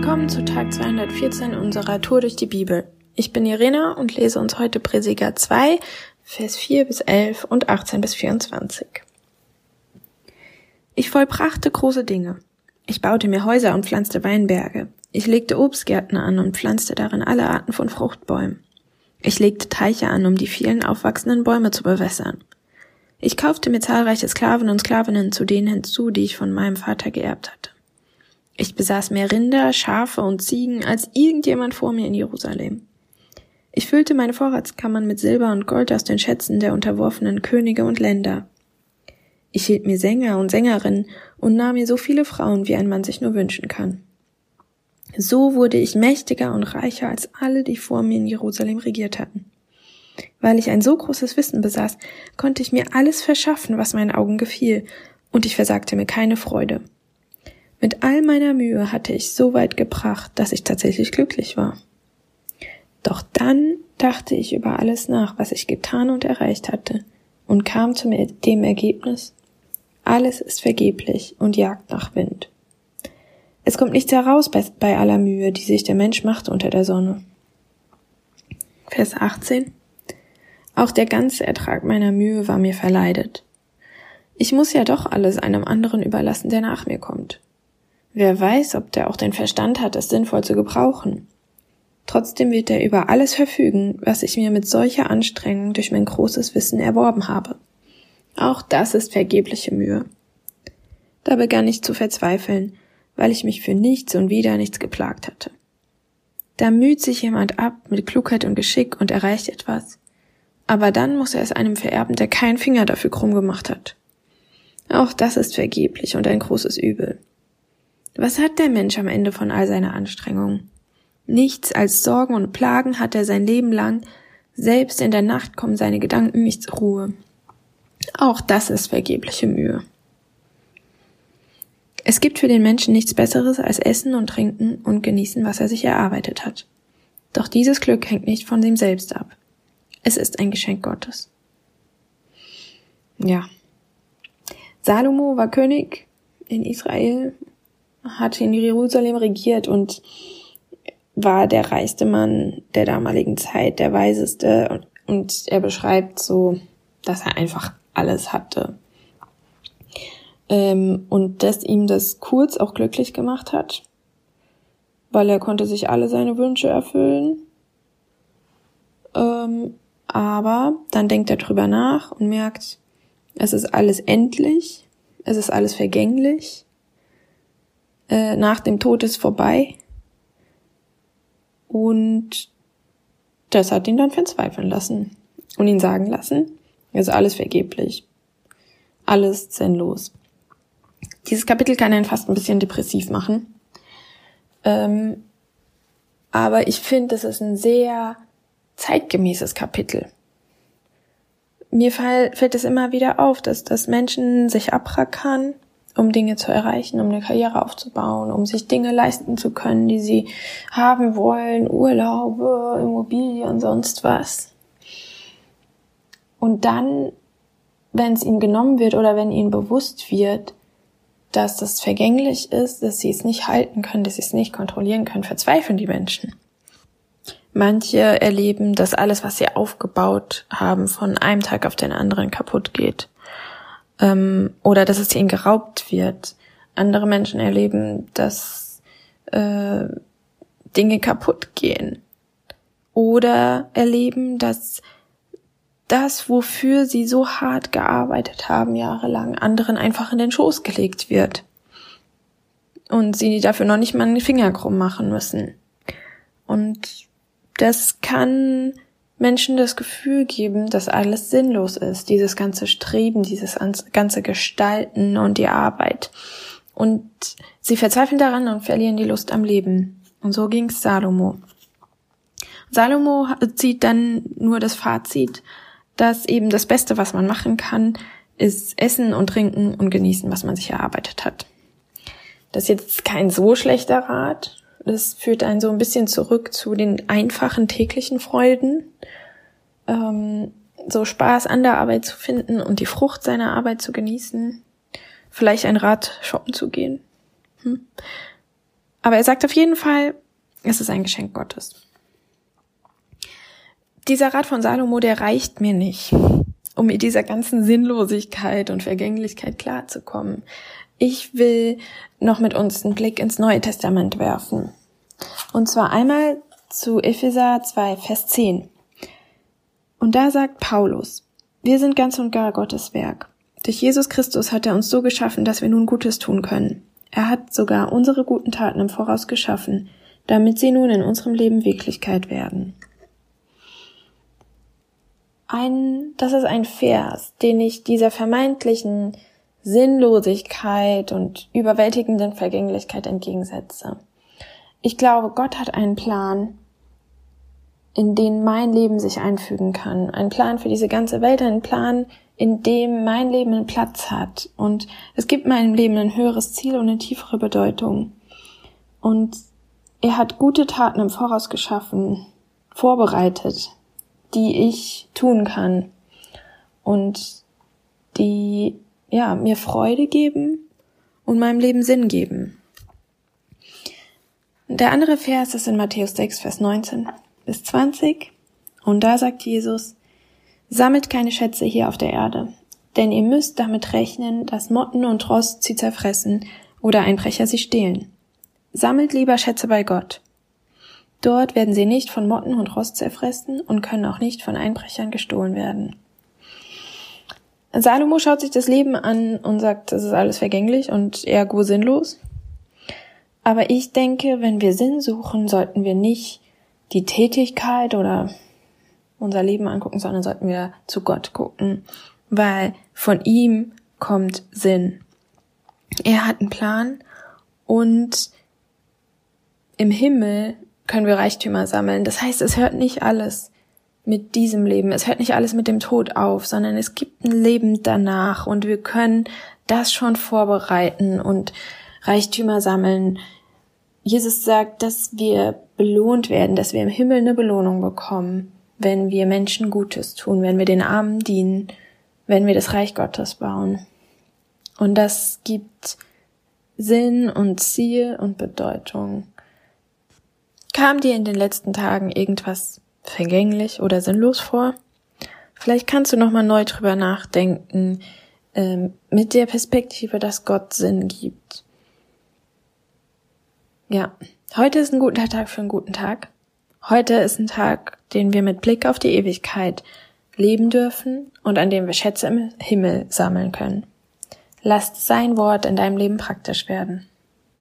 Willkommen zu Tag 214 unserer Tour durch die Bibel. Ich bin Irena und lese uns heute Prediger 2, Vers 4 bis 11 und 18 bis 24. Ich vollbrachte große Dinge. Ich baute mir Häuser und pflanzte Weinberge. Ich legte Obstgärten an und pflanzte darin alle Arten von Fruchtbäumen. Ich legte Teiche an, um die vielen aufwachsenden Bäume zu bewässern. Ich kaufte mir zahlreiche Sklaven und Sklavinnen zu denen hinzu, die ich von meinem Vater geerbt hatte. Ich besaß mehr Rinder, Schafe und Ziegen als irgendjemand vor mir in Jerusalem. Ich füllte meine Vorratskammern mit Silber und Gold aus den Schätzen der unterworfenen Könige und Länder. Ich hielt mir Sänger und Sängerinnen und nahm mir so viele Frauen, wie ein Mann sich nur wünschen kann. So wurde ich mächtiger und reicher als alle, die vor mir in Jerusalem regiert hatten. Weil ich ein so großes Wissen besaß, konnte ich mir alles verschaffen, was meinen Augen gefiel, und ich versagte mir keine Freude. Mit all meiner Mühe hatte ich so weit gebracht, dass ich tatsächlich glücklich war. Doch dann dachte ich über alles nach, was ich getan und erreicht hatte, und kam zu dem Ergebnis, alles ist vergeblich und jagt nach Wind. Es kommt nichts heraus bei, aller Mühe, die sich der Mensch macht unter der Sonne. Vers 18 Auch der ganze Ertrag meiner Mühe war mir verleidet. Ich muss ja doch alles einem anderen überlassen, der nach mir kommt. Wer weiß, ob der auch den Verstand hat, es sinnvoll zu gebrauchen. Trotzdem wird er über alles verfügen, was ich mir mit solcher Anstrengung durch mein großes Wissen erworben habe. Auch das ist vergebliche Mühe. Da begann ich zu verzweifeln, weil ich mich für nichts und wieder nichts geplagt hatte. Da müht sich jemand ab mit Klugheit und Geschick und erreicht etwas. Aber dann muss er es einem vererben, der keinen Finger dafür krumm gemacht hat. Auch das ist vergeblich und ein großes Übel. Was hat der Mensch am Ende von all seiner Anstrengungen? Nichts als Sorgen und Plagen hat er sein Leben lang, selbst in der Nacht kommen seine Gedanken nicht zur Ruhe. Auch das ist vergebliche Mühe. Es gibt für den Menschen nichts Besseres als Essen und Trinken und genießen, was er sich erarbeitet hat. Doch dieses Glück hängt nicht von ihm selbst ab. Es ist ein Geschenk Gottes. Ja. Salomo war König in Israel hat in Jerusalem regiert und war der reichste Mann der damaligen Zeit, der weiseste und er beschreibt so, dass er einfach alles hatte. Ähm, und dass ihm das kurz auch glücklich gemacht hat, weil er konnte sich alle seine Wünsche erfüllen. Ähm, aber dann denkt er drüber nach und merkt, es ist alles endlich, es ist alles vergänglich äh, nach dem Tod ist vorbei. Und das hat ihn dann verzweifeln lassen und ihn sagen lassen, es ist alles vergeblich. Alles sinnlos. Dieses Kapitel kann einen fast ein bisschen depressiv machen. Ähm, aber ich finde, es ist ein sehr zeitgemäßes Kapitel. Mir fall, fällt es immer wieder auf, dass, dass Menschen sich abrackern um Dinge zu erreichen, um eine Karriere aufzubauen, um sich Dinge leisten zu können, die sie haben wollen, Urlaube, Immobilien, sonst was. Und dann, wenn es ihnen genommen wird oder wenn ihnen bewusst wird, dass das vergänglich ist, dass sie es nicht halten können, dass sie es nicht kontrollieren können, verzweifeln die Menschen. Manche erleben, dass alles, was sie aufgebaut haben, von einem Tag auf den anderen kaputt geht ähm, oder dass es ihnen geraubt wird. Andere Menschen erleben, dass äh, Dinge kaputt gehen oder erleben, dass das, wofür sie so hart gearbeitet haben, jahrelang, anderen einfach in den Schoß gelegt wird. Und sie dafür noch nicht mal einen Finger krumm machen müssen. Und das kann Menschen das Gefühl geben, dass alles sinnlos ist, dieses ganze Streben, dieses ganze Gestalten und die Arbeit. Und sie verzweifeln daran und verlieren die Lust am Leben. Und so ging's Salomo. Salomo zieht dann nur das Fazit, dass eben das Beste, was man machen kann, ist essen und trinken und genießen, was man sich erarbeitet hat. Das ist jetzt kein so schlechter Rat, das führt einen so ein bisschen zurück zu den einfachen täglichen Freuden. Ähm, so Spaß an der Arbeit zu finden und die Frucht seiner Arbeit zu genießen. Vielleicht ein Rat shoppen zu gehen. Hm. Aber er sagt auf jeden Fall, es ist ein Geschenk Gottes. Dieser Rat von Salomo, der reicht mir nicht, um mit dieser ganzen Sinnlosigkeit und Vergänglichkeit klarzukommen. Ich will noch mit uns einen Blick ins Neue Testament werfen. Und zwar einmal zu Epheser 2, Vers 10. Und da sagt Paulus, wir sind ganz und gar Gottes Werk. Durch Jesus Christus hat er uns so geschaffen, dass wir nun Gutes tun können. Er hat sogar unsere guten Taten im Voraus geschaffen, damit sie nun in unserem Leben Wirklichkeit werden. Ein, das ist ein Vers, den ich dieser vermeintlichen Sinnlosigkeit und überwältigenden Vergänglichkeit entgegensetze. Ich glaube, Gott hat einen Plan, in den mein Leben sich einfügen kann. Ein Plan für diese ganze Welt, ein Plan, in dem mein Leben einen Platz hat. Und es gibt meinem Leben ein höheres Ziel und eine tiefere Bedeutung. Und er hat gute Taten im Voraus geschaffen, vorbereitet, die ich tun kann und die ja mir Freude geben und meinem Leben Sinn geben. Der andere Vers ist in Matthäus 6, Vers 19 bis 20. Und da sagt Jesus, sammelt keine Schätze hier auf der Erde, denn ihr müsst damit rechnen, dass Motten und Rost sie zerfressen oder Einbrecher sie stehlen. Sammelt lieber Schätze bei Gott. Dort werden sie nicht von Motten und Rost zerfressen und können auch nicht von Einbrechern gestohlen werden. Salomo schaut sich das Leben an und sagt, das ist alles vergänglich und ergo sinnlos. Aber ich denke, wenn wir Sinn suchen, sollten wir nicht die Tätigkeit oder unser Leben angucken, sondern sollten wir zu Gott gucken, weil von ihm kommt Sinn. Er hat einen Plan und im Himmel können wir Reichtümer sammeln. Das heißt, es hört nicht alles mit diesem Leben, es hört nicht alles mit dem Tod auf, sondern es gibt ein Leben danach und wir können das schon vorbereiten und Reichtümer sammeln. Jesus sagt, dass wir belohnt werden, dass wir im Himmel eine Belohnung bekommen, wenn wir Menschen Gutes tun, wenn wir den Armen dienen, wenn wir das Reich Gottes bauen. Und das gibt Sinn und Ziel und Bedeutung. Kam dir in den letzten Tagen irgendwas vergänglich oder sinnlos vor? Vielleicht kannst du nochmal neu drüber nachdenken, ähm, mit der Perspektive, dass Gott Sinn gibt. Ja, Heute ist ein guter Tag für einen guten Tag. Heute ist ein Tag, den wir mit Blick auf die Ewigkeit leben dürfen und an dem wir Schätze im Himmel sammeln können. Lasst sein Wort in deinem Leben praktisch werden.